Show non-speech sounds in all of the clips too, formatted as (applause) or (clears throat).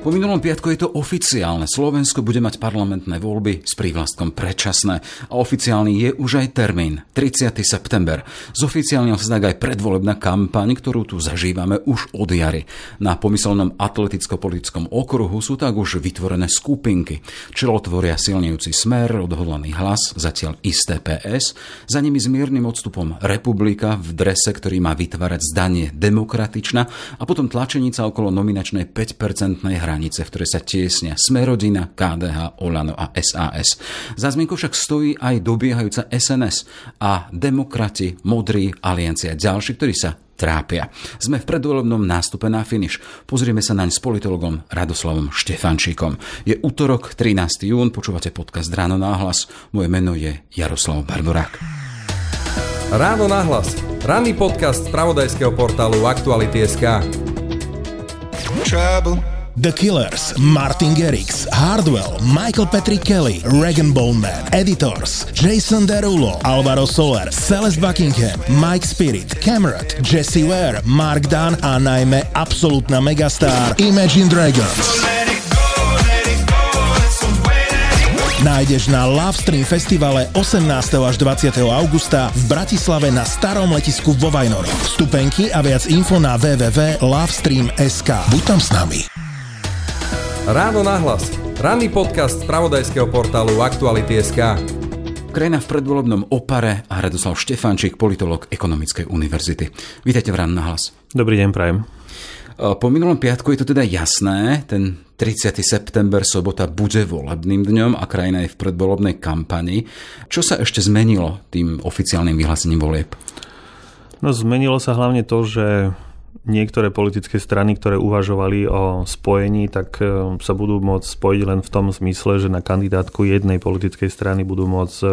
Po minulom piatku je to oficiálne. Slovensko bude mať parlamentné voľby s prívlastkom predčasné. A oficiálny je už aj termín. 30. september. Zoficiálne sa tak aj predvolebná kampaň, ktorú tu zažívame už od jary. Na pomyselnom atleticko-politickom okruhu sú tak už vytvorené skupinky. Čelo tvoria silnejúci smer, odhodlaný hlas, zatiaľ isté PS. Za nimi s miernym odstupom Republika v drese, ktorý má vytvárať zdanie demokratičná a potom tlačenica okolo nominačnej 5-percentnej hry hranice, v ktoré sa tiesnia Smerodina, KDH, Olano a SAS. Za zmienku však stojí aj dobiehajúca SNS a demokrati, modrí, aliancia a ďalší, ktorí sa trápia. Sme v predvolebnom nástupe na finish. Pozrieme sa naň s politologom Radoslavom Štefančíkom. Je útorok, 13. jún, počúvate podcast Ráno náhlas. Moje meno je Jaroslav Barborák. Ráno náhlas. Ranný podcast z pravodajského portálu Aktuality.sk. Trouble. The Killers, Martin Garrix, Hardwell, Michael Patrick Kelly, Regan Bowman, Editors, Jason Derulo, Alvaro Soler, Celeste Buckingham, Mike Spirit, Cameron, Jesse Ware, Mark Dunn a najmä absolútna megastar Imagine Dragons. Nájdeš na Lovestream festivale 18. až 20. augusta v Bratislave na starom letisku vo Vajnoroch. Vstupenky a viac info na www.lovestream.sk. Buď tam s nami. Ráno nahlas. Ranný podcast z pravodajského portálu Aktuality.sk. Krajina v predvolebnom opare a Radoslav Štefančík, politolog Ekonomickej univerzity. Vítajte v Ráno nahlas. Dobrý deň, prajem. Po minulom piatku je to teda jasné, ten 30. september, sobota bude volebným dňom a krajina je v predvolebnej kampani. Čo sa ešte zmenilo tým oficiálnym vyhlásením volieb? No zmenilo sa hlavne to, že niektoré politické strany, ktoré uvažovali o spojení, tak e, sa budú môcť spojiť len v tom zmysle, že na kandidátku jednej politickej strany budú môcť e,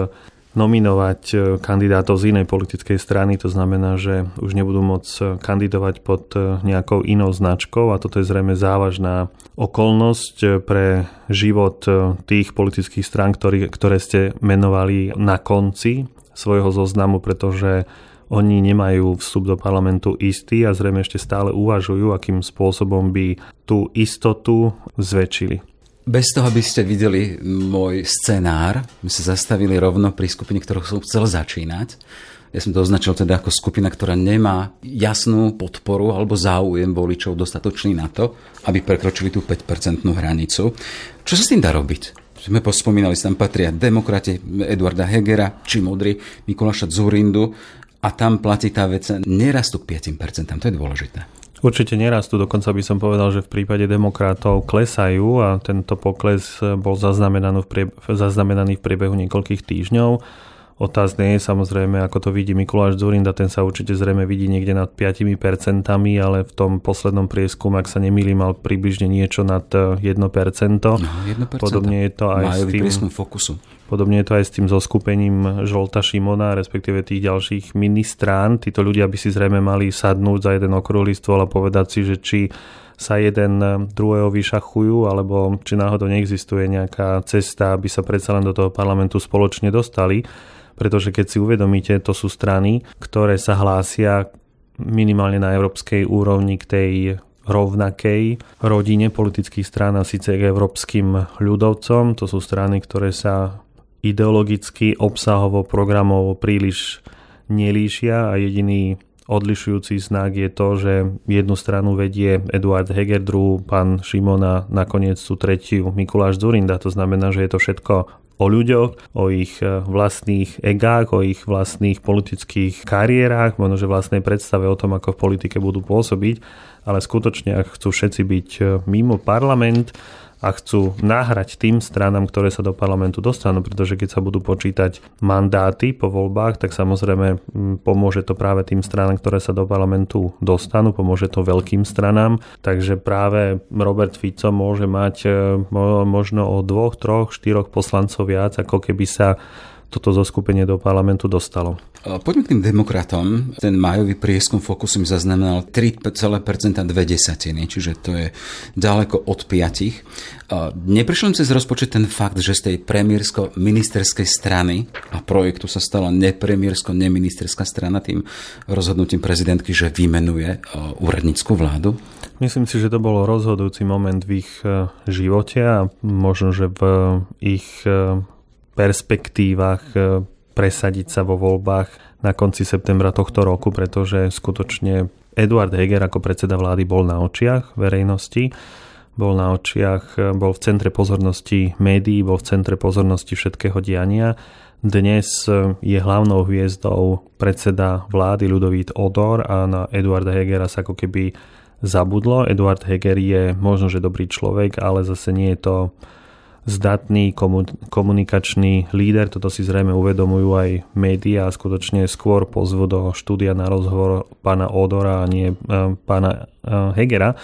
nominovať e, kandidátov z inej politickej strany, to znamená, že už nebudú môcť kandidovať pod nejakou inou značkou. A toto je zrejme závažná okolnosť pre život tých politických strán, ktorý, ktoré ste menovali na konci svojho zoznamu, pretože oni nemajú vstup do parlamentu istý a zrejme ešte stále uvažujú, akým spôsobom by tú istotu zväčšili. Bez toho, aby ste videli môj scenár, my sa zastavili rovno pri skupine, ktorú som chcel začínať. Ja som to označil teda ako skupina, ktorá nemá jasnú podporu alebo záujem voličov dostatočný na to, aby prekročili tú 5% hranicu. Čo sa s tým dá robiť? Sme pospomínali, tam patria demokrati Eduarda Hegera, či modri Mikuláša Zurindu a tam platí tá vec, nerastú k 5%, to je dôležité. Určite nerastú, dokonca by som povedal, že v prípade demokratov klesajú a tento pokles bol zaznamenaný v, prie, zaznamenaný v priebehu niekoľkých týždňov. Otázne je samozrejme, ako to vidí Mikuláš Zurinda, ten sa určite zrejme vidí niekde nad 5%, ale v tom poslednom prieskume, ak sa nemýlim, mal približne niečo nad 1%. No, 1%. Podobne je to aj Majú s tým... fokusu. Podobne je to aj s tým zoskupením Žolta Šimona, respektíve tých ďalších ministrán. Títo ľudia by si zrejme mali sadnúť za jeden okrúhly stôl a povedať si, že či sa jeden druhého vyšachujú, alebo či náhodou neexistuje nejaká cesta, aby sa predsa len do toho parlamentu spoločne dostali pretože keď si uvedomíte, to sú strany, ktoré sa hlásia minimálne na európskej úrovni k tej rovnakej rodine politických strán a síce k európskym ľudovcom. To sú strany, ktoré sa ideologicky, obsahovo, programovo príliš nelíšia a jediný odlišujúci znak je to, že jednu stranu vedie Eduard Heger, druhú pán Šimon a nakoniec tú tretiu Mikuláš Zurinda. To znamená, že je to všetko o ľuďoch, o ich e, vlastných egách, o ich vlastných politických kariérach, možno že vlastnej predstave o tom, ako v politike budú pôsobiť, ale skutočne, ak chcú všetci byť e, mimo parlament, a chcú nahrať tým stranám, ktoré sa do parlamentu dostanú, pretože keď sa budú počítať mandáty po voľbách, tak samozrejme pomôže to práve tým stranám, ktoré sa do parlamentu dostanú, pomôže to veľkým stranám, takže práve Robert Fico môže mať e, možno o dvoch, troch, štyroch poslancov viac, ako keby sa toto zoskupenie do parlamentu dostalo. Poďme k tým demokratom. Ten majový prieskum Focus mi zaznamenal 3,2% desatiny, čiže to je ďaleko od 5. Neprišiel cez rozpočet ten fakt, že z tej premiérsko-ministerskej strany a projektu sa stala nepremiérsko-neministerská strana tým rozhodnutím prezidentky, že vymenuje úradnícku vládu? Myslím si, že to bol rozhodujúci moment v ich e, živote a možno, že v ich e, perspektívach e, presadiť sa vo voľbách na konci septembra tohto roku, pretože skutočne Eduard Heger ako predseda vlády bol na očiach verejnosti, bol na očiach, bol v centre pozornosti médií, bol v centre pozornosti všetkého diania. Dnes je hlavnou hviezdou predseda vlády Ludovít Odor a na Eduarda Hegera sa ako keby zabudlo. Eduard Heger je možno, že dobrý človek, ale zase nie je to zdatný komunikačný líder, toto si zrejme uvedomujú aj médiá a skutočne skôr pozvu do štúdia na rozhovor pána Odora a nie e, pána e, Hegera.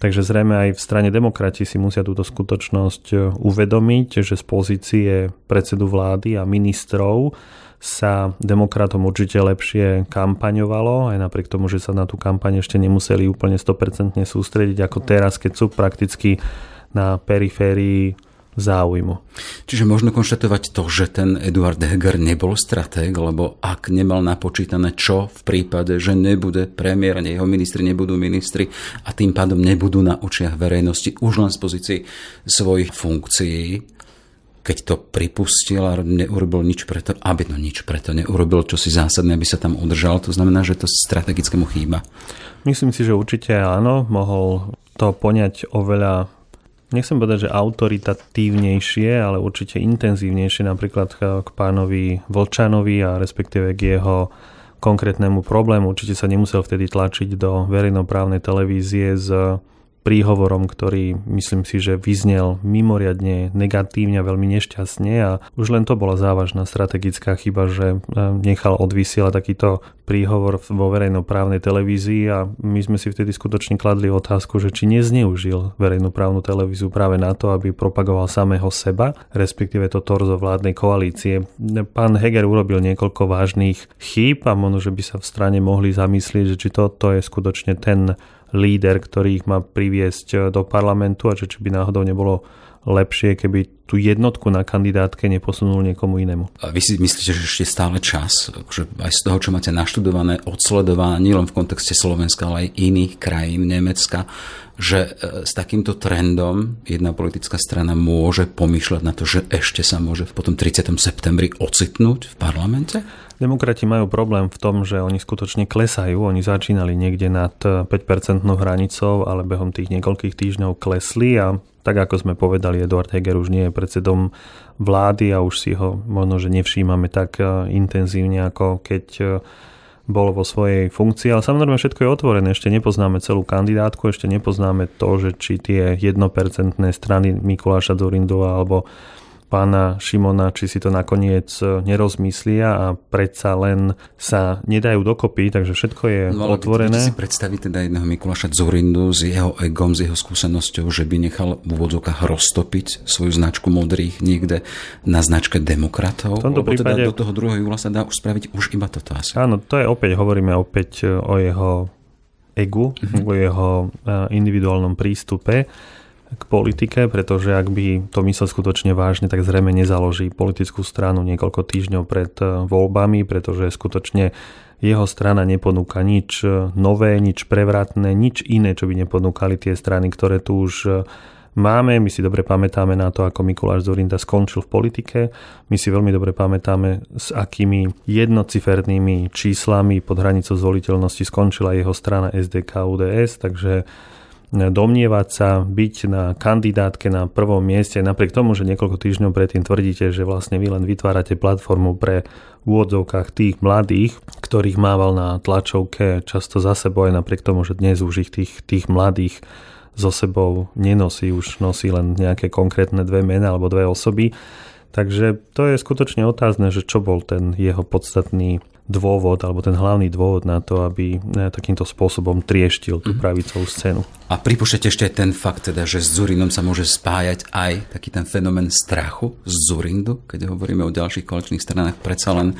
Takže zrejme aj v strane demokrati si musia túto skutočnosť e, uvedomiť, že z pozície predsedu vlády a ministrov sa demokratom určite lepšie kampaňovalo, aj napriek tomu, že sa na tú kampaň ešte nemuseli úplne 100% sústrediť ako teraz, keď sú prakticky na periférii záujmu. Čiže možno konštatovať to, že ten Eduard Heger nebol stratég, lebo ak nemal napočítané čo v prípade, že nebude premiér, jeho ministri nebudú ministri a tým pádom nebudú na očiach verejnosti už len z pozícií svojich funkcií, keď to pripustil a neurobil nič preto, aby no nič preto neurobil, čo si zásadné, aby sa tam udržal. To znamená, že to strategickému chýba. Myslím si, že určite áno. Mohol to poňať oveľa nechcem povedať, že autoritatívnejšie, ale určite intenzívnejšie napríklad k pánovi Vlčanovi a respektíve k jeho konkrétnemu problému. Určite sa nemusel vtedy tlačiť do verejnoprávnej televízie s príhovorom, ktorý myslím si, že vyznel mimoriadne negatívne a veľmi nešťastne a už len to bola závažná strategická chyba, že e, nechal odvysielať takýto príhovor vo verejnoprávnej televízii a my sme si vtedy skutočne kladli otázku, že či nezneužil verejnoprávnu televíziu práve na to, aby propagoval samého seba, respektíve to torzo vládnej koalície. Pán Heger urobil niekoľko vážnych chýb a možno, že by sa v strane mohli zamyslieť, že či to, to je skutočne ten líder, ktorý ich má priviesť eh, do parlamentu a že či by náhodou nebolo lepšie, keby tú jednotku na kandidátke neposunul niekomu inému. A vy si myslíte, že ešte stále čas, že aj z toho, čo máte naštudované, odsledované nielen v kontexte Slovenska, ale aj iných krajín, Nemecka, že eh, s takýmto trendom jedna politická strana môže pomýšľať na to, že ešte sa môže po tom 30. septembri ocitnúť v parlamente? Demokrati majú problém v tom, že oni skutočne klesajú. Oni začínali niekde nad 5% hranicou, ale behom tých niekoľkých týždňov klesli a tak ako sme povedali, Eduard Heger už nie je predsedom vlády a už si ho možno, že nevšímame tak e, intenzívne, ako keď e, bol vo svojej funkcii, ale samozrejme všetko je otvorené, ešte nepoznáme celú kandidátku, ešte nepoznáme to, že či tie 1% strany Mikuláša Zurindu alebo pána Šimona, či si to nakoniec e, nerozmyslia a predsa len sa nedajú dokopy, takže všetko je no, ale otvorené. si predstaviť teda jedného Mikuláša Zorindu s jeho egom, s jeho skúsenosťou, že by nechal v úvodzokách roztopiť svoju značku modrých niekde na značke demokratov? V tomto teda prípade... teda do toho 2. júla sa dá už spraviť už iba toto asi. Áno, to je opäť, hovoríme opäť e, o jeho egu, mm-hmm. o jeho e, individuálnom prístupe k politike, pretože ak by to myslel skutočne vážne, tak zrejme nezaloží politickú stranu niekoľko týždňov pred e, voľbami, pretože skutočne jeho strana neponúka nič e, nové, nič prevratné, nič iné, čo by neponúkali tie strany, ktoré tu už e, máme. My si dobre pamätáme na to, ako Mikuláš Zorinda skončil v politike. My si veľmi dobre pamätáme, s akými jednocifernými číslami pod hranicou zvoliteľnosti skončila jeho strana SDK UDS, takže domnievať sa byť na kandidátke na prvom mieste, napriek tomu, že niekoľko týždňov predtým tvrdíte, že vlastne vy len vytvárate platformu pre v úvodzovkách tých mladých, ktorých mával na tlačovke často za sebou, aj napriek tomu, že dnes už ich tých, tých mladých so sebou nenosí, už nosí len nejaké konkrétne dve mená alebo dve osoby. Takže to je skutočne otázne, že čo bol ten jeho podstatný dôvod, alebo ten hlavný dôvod na to, aby takýmto spôsobom trieštil tú mhm. pravicovú scénu. A pripúšťate ešte ten fakt, teda, že s Zurindom sa môže spájať aj taký ten fenomén strachu z Zurindu, keď hovoríme o ďalších koaličných stranách, predsa len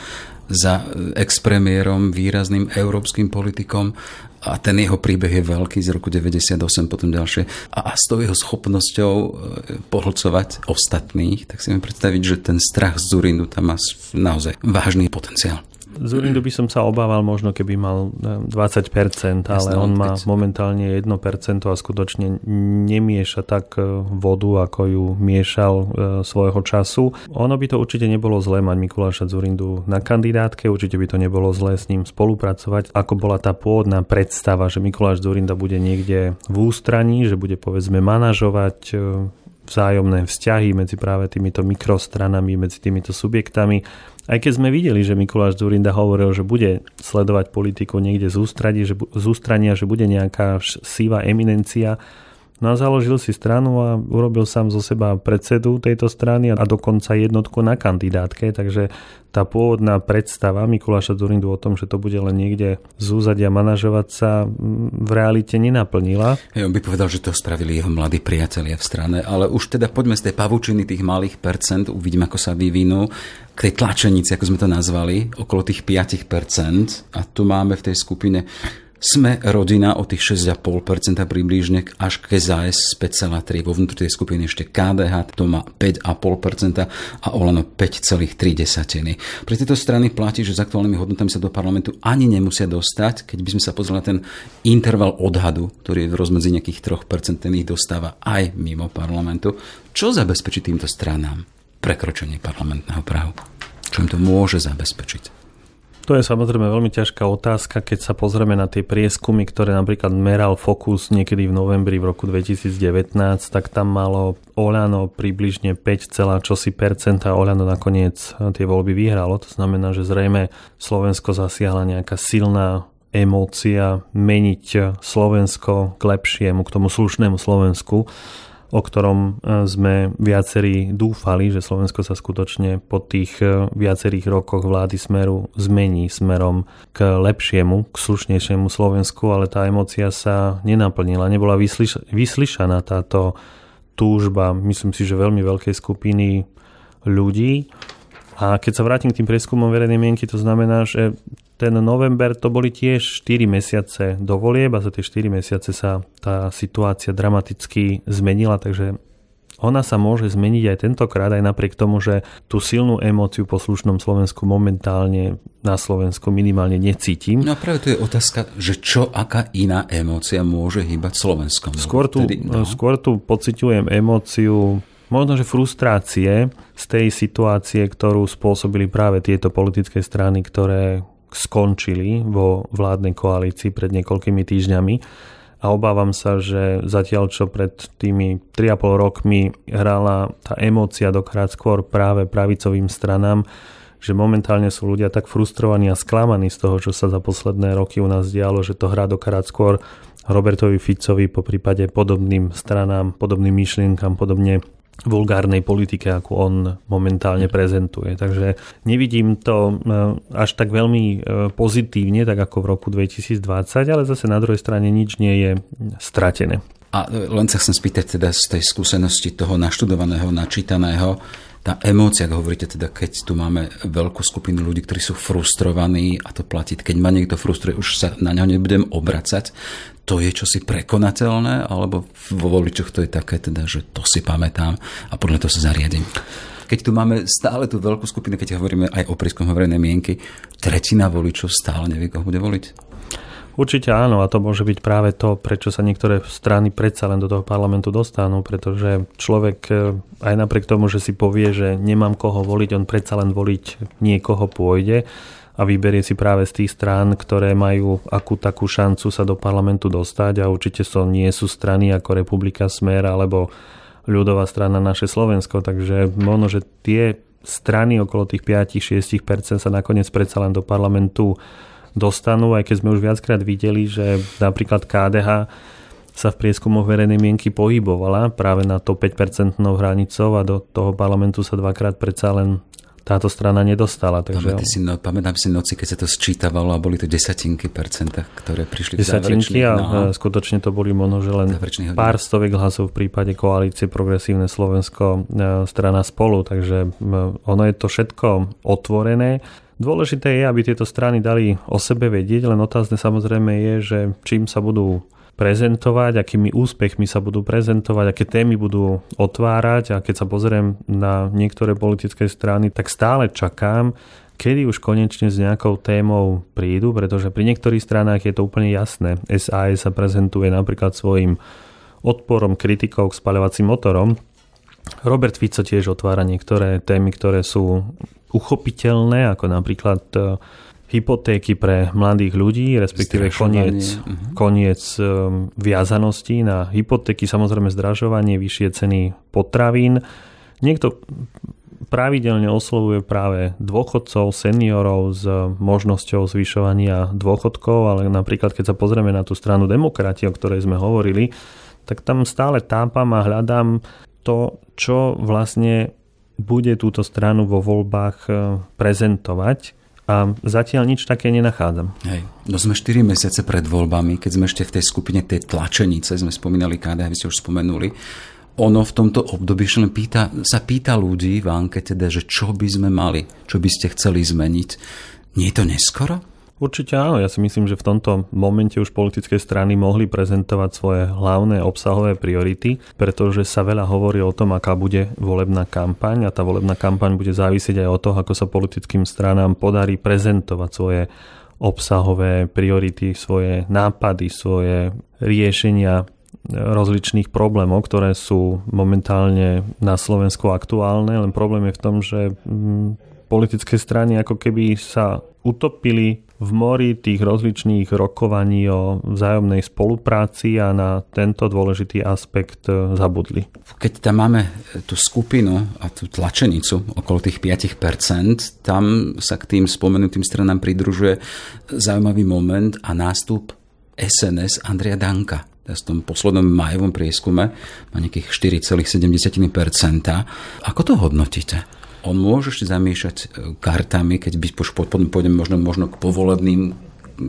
za expremiérom, výrazným európskym politikom a ten jeho príbeh je veľký z roku 98 potom ďalšie a, a s tou jeho schopnosťou e, pohlcovať ostatných, tak si mi predstaviť, že ten strach z Zurindu tam má naozaj vážny potenciál. Zurindu by som sa obával možno, keby mal 20%, e, ale Jasne, on má momentálne 1% a skutočne nemieša tak e, vodu, ako ju miešal e, svojho času. Ono by to určite nebolo zlé mať Mikuláša Zurindu na kandidátke, určite by to nebolo zlé s ním spolupracovať, ako bola tá pôvodná predstava, že Mikuláš Zurinda bude niekde v ústraní, že bude povedzme manažovať vzájomné vzťahy medzi práve týmito mikrostranami, medzi týmito subjektami aj keď sme videli, že Mikuláš Zurinda hovoril, že bude sledovať politiku niekde z, ústrania, že, ústrania, že bude nejaká síva eminencia, No založil si stranu a urobil sám zo seba predsedu tejto strany a dokonca jednotku na kandidátke, takže tá pôvodná predstava Mikuláša Zurindu o tom, že to bude len niekde zúzať a manažovať sa v realite nenaplnila. Ja, on by povedal, že to spravili jeho mladí priatelia v strane, ale už teda poďme z tej pavučiny tých malých percent, uvidíme, ako sa vyvinú k tej tlačenici, ako sme to nazvali, okolo tých 5%. A tu máme v tej skupine sme rodina o tých 6,5% približne až ke ZAS 5,3%. Vo vnútri tej skupiny ešte KDH, to má 5,5% a Olano 5,3%. Pre tieto strany platí, že s aktuálnymi hodnotami sa do parlamentu ani nemusia dostať. Keď by sme sa pozreli na ten interval odhadu, ktorý je v rozmedzi nejakých 3%, ten ich dostáva aj mimo parlamentu. Čo zabezpečí týmto stranám prekročenie parlamentného prahu? Čo im to môže zabezpečiť? To je samozrejme veľmi ťažká otázka, keď sa pozrieme na tie prieskumy, ktoré napríklad meral Focus niekedy v novembri v roku 2019, tak tam malo Olano približne 5, čosi percenta. Olano nakoniec tie voľby vyhralo, to znamená, že zrejme Slovensko zasiahla nejaká silná emócia meniť Slovensko k lepšiemu, k tomu slušnému Slovensku o ktorom e, sme viacerí dúfali, že Slovensko sa skutočne po tých e, viacerých rokoch vlády Smeru zmení smerom k lepšiemu, k slušnejšiemu Slovensku, ale tá emocia sa nenaplnila, nebola vyslyš- vyslyšaná táto túžba, myslím si, že veľmi veľkej skupiny ľudí. A keď sa vrátim k tým prieskumom verejnej mienky, to znamená, že ten november to boli tiež 4 mesiace do volieb a za tie 4 mesiace sa tá situácia dramaticky zmenila, takže ona sa môže zmeniť aj tentokrát, aj napriek tomu, že tú silnú emóciu po slušnom Slovensku momentálne na Slovensku minimálne necítim. No a práve to je otázka, že čo, aká iná emócia môže hýbať Slovenskom. Skôr tu, Vtedy, no. skôr tu pociťujem emóciu možno, že frustrácie z tej situácie, ktorú spôsobili práve tieto politické strany, ktoré skončili vo vládnej koalícii pred niekoľkými týždňami. A obávam sa, že zatiaľ čo pred tými 3,5 rokmi hrala tá emócia dokrát skôr práve pravicovým stranám, že momentálne sú ľudia tak frustrovaní a sklamaní z toho, čo sa za posledné roky u nás dialo, že to hrá dokrát skôr Robertovi Ficovi, po prípade podobným stranám, podobným myšlienkam, podobne vulgárnej politike, ako on momentálne prezentuje. Takže nevidím to e, až tak veľmi e, pozitívne, tak ako v roku 2020, ale zase na druhej strane nič nie je stratené. A len sa chcem spýtať teda z tej skúsenosti toho naštudovaného, načítaného, tá emócia, ak hovoríte teda, keď tu máme veľkú skupinu ľudí, ktorí sú frustrovaní a to platí, keď ma niekto frustruje, už sa na ňo nebudem obracať, to je čosi prekonateľné, alebo vo voličoch to je také teda, že to si pamätám a podľa toho sa zariadím. Keď tu máme stále tú veľkú skupinu, keď hovoríme aj o prískom hovorenej mienky, tretina voličov stále nevie, koho bude voliť. Určite áno a to môže byť práve to, prečo sa niektoré strany predsa len do toho parlamentu dostanú, pretože človek e, aj napriek tomu, že si povie, že nemám koho voliť, on predsa len voliť niekoho pôjde a vyberie si práve z tých strán, ktoré majú akú takú šancu sa do parlamentu dostať a určite so nie sú strany ako Republika Smer alebo ľudová strana naše Slovensko, takže možno, že tie strany okolo tých 5-6% sa nakoniec predsa len do parlamentu dostanú, aj keď sme už viackrát videli, že napríklad KDH sa v prieskumoch verejnej mienky pohybovala práve na to 5% hranicou a do toho parlamentu sa dvakrát predsa len táto strana nedostala. Takže... Pamätám si, no, pamätám si noci, keď sa to sčítavalo a boli to desatinky percenta, ktoré prišli desatinky a no, skutočne to boli možno, že len pár stoviek hlasov v prípade koalície Progresívne Slovensko e, strana spolu, takže ono je to všetko otvorené. Dôležité je, aby tieto strany dali o sebe vedieť, len otázne samozrejme je, že čím sa budú prezentovať, akými úspechmi sa budú prezentovať, aké témy budú otvárať a keď sa pozriem na niektoré politické strany, tak stále čakám, kedy už konečne s nejakou témou prídu, pretože pri niektorých stranách je to úplne jasné. SAS sa prezentuje napríklad svojim odporom kritikov k spaľovacím motorom. Robert Fico tiež otvára niektoré témy, ktoré sú uchopiteľné, ako napríklad e, hypotéky pre mladých ľudí, respektíve koniec, uh-huh. koniec um, viazanosti na hypotéky, samozrejme zdražovanie, vyššie ceny potravín. Niekto pravidelne oslovuje práve dôchodcov, seniorov s možnosťou zvyšovania dôchodkov, ale napríklad keď sa pozrieme na tú stranu demokratie, o ktorej sme hovorili, tak tam stále tápam a hľadám to, čo vlastne bude túto stranu vo voľbách e, prezentovať a zatiaľ nič také nenachádzam. Hej. No sme 4 mesiace pred voľbami, keď sme ešte v tej skupine tej tlačenice, sme spomínali KDH, vy ste už spomenuli, ono v tomto období len pýta, sa pýta ľudí v ankete, že čo by sme mali, čo by ste chceli zmeniť. Nie je to neskoro? Určite áno, ja si myslím, že v tomto momente už politické strany mohli prezentovať svoje hlavné obsahové priority, pretože sa veľa hovorí o tom, aká bude volebná kampaň a tá volebná kampaň bude závisieť aj od toho, ako sa politickým stranám podarí prezentovať svoje obsahové priority, svoje nápady, svoje riešenia rozličných problémov, ktoré sú momentálne na Slovensku aktuálne, len problém je v tom, že mm, politické strany ako keby sa utopili v mori tých rozličných rokovaní o vzájomnej spolupráci a na tento dôležitý aspekt e, zabudli. Keď tam máme tú skupinu a tú tlačenicu okolo tých 5%, tam sa k tým spomenutým stranám pridružuje zaujímavý moment a nástup SNS Andrea Danka. V tom poslednom majovom prieskume má nejakých 4,7%. Ako to hodnotíte? On môže ešte zamiešať e, kartami, keď by potom pôjdem možno, možno k povolebným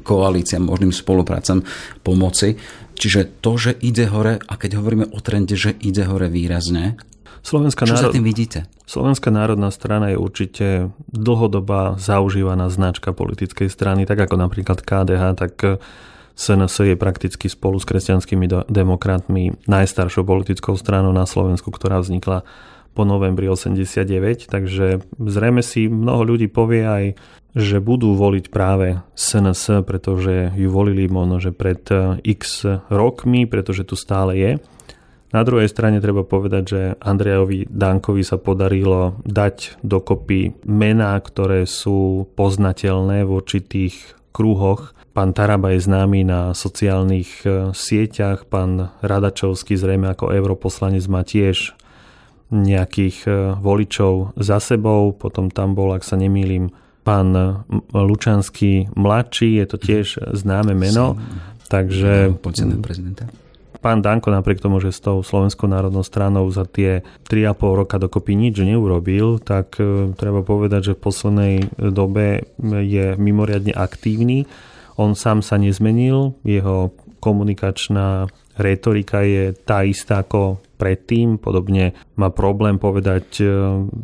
koalíciám, možným spoluprácam pomoci. Čiže to, že ide hore, a keď hovoríme o trende, že ide hore výrazne, Slovenská Čo národ... za tým vidíte? Slovenská národná strana je určite dlhodobá zaužívaná značka politickej strany, tak ako napríklad KDH, tak SNS je prakticky spolu s kresťanskými demokratmi najstaršou politickou stranou na Slovensku, ktorá vznikla po novembri 89, takže zrejme si mnoho ľudí povie aj, že budú voliť práve SNS, pretože ju volili možno, že pred eh, x rokmi, pretože tu stále je. Na druhej strane treba povedať, že Andrejovi Dankovi sa podarilo dať dokopy mená, ktoré sú poznateľné v určitých kruhoch. Pán Taraba je známy na sociálnych eh, sieťach, pán Radačovský zrejme ako europoslanec má tiež nejakých e, voličov za sebou. Potom tam bol, ak sa nemýlim, pán Lučanský mladší, je to tiež známe meno. Takže prezidenta. Pán Danko napriek tomu, že s tou Slovenskou národnou stranou za tie 3,5 roka dokopy nič neurobil, tak e, treba povedať, že v poslednej dobe je mimoriadne aktívny. On sám sa nezmenil, jeho komunikačná retorika je tá istá ako predtým, podobne má problém povedať e,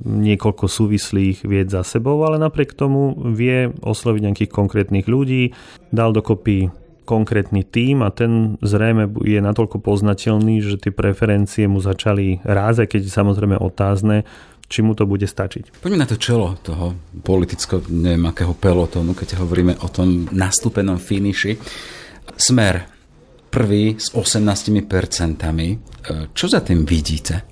niekoľko súvislých vied za sebou, ale napriek tomu vie osloviť nejakých konkrétnych ľudí, dal dokopy konkrétny tím a ten zrejme je natoľko poznateľný, že tie preferencie mu začali rázať, keď samozrejme otázne, či mu to bude stačiť. Poďme na to čelo toho politického, neviem akého pelotónu, keď hovoríme o tom nastúpenom finiši. Smer prvý s 18%. E, čo za tým vidíte?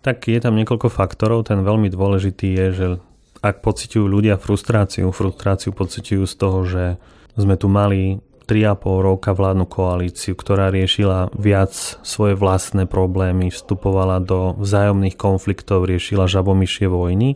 Tak je tam niekoľko faktorov. Ten veľmi dôležitý je, že ak pociťujú ľudia frustráciu, frustráciu pociťujú z toho, že sme tu mali 3,5 roka vládnu koalíciu, ktorá riešila viac svoje vlastné problémy, vstupovala do vzájomných konfliktov, riešila žabomyšie vojny,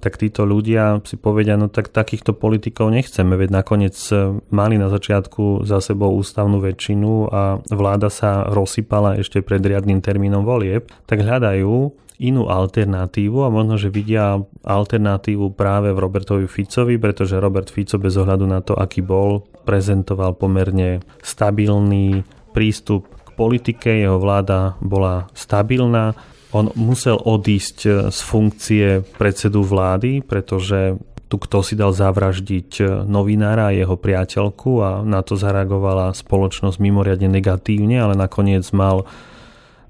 tak títo ľudia si povedia, no tak takýchto politikov nechceme, veď nakoniec e, mali na začiatku za sebou ústavnú väčšinu a vláda sa rozsypala ešte pred riadnym termínom volieb, tak hľadajú inú alternatívu a možno, že vidia alternatívu práve v Robertovi Ficovi, pretože Robert Fico bez ohľadu na to, aký bol, prezentoval pomerne stabilný prístup k politike, jeho vláda bola stabilná, on musel odísť e, z funkcie predsedu vlády, pretože tu kto si dal zavraždiť e, novinára a jeho priateľku a na to zareagovala spoločnosť mimoriadne negatívne, ale nakoniec mal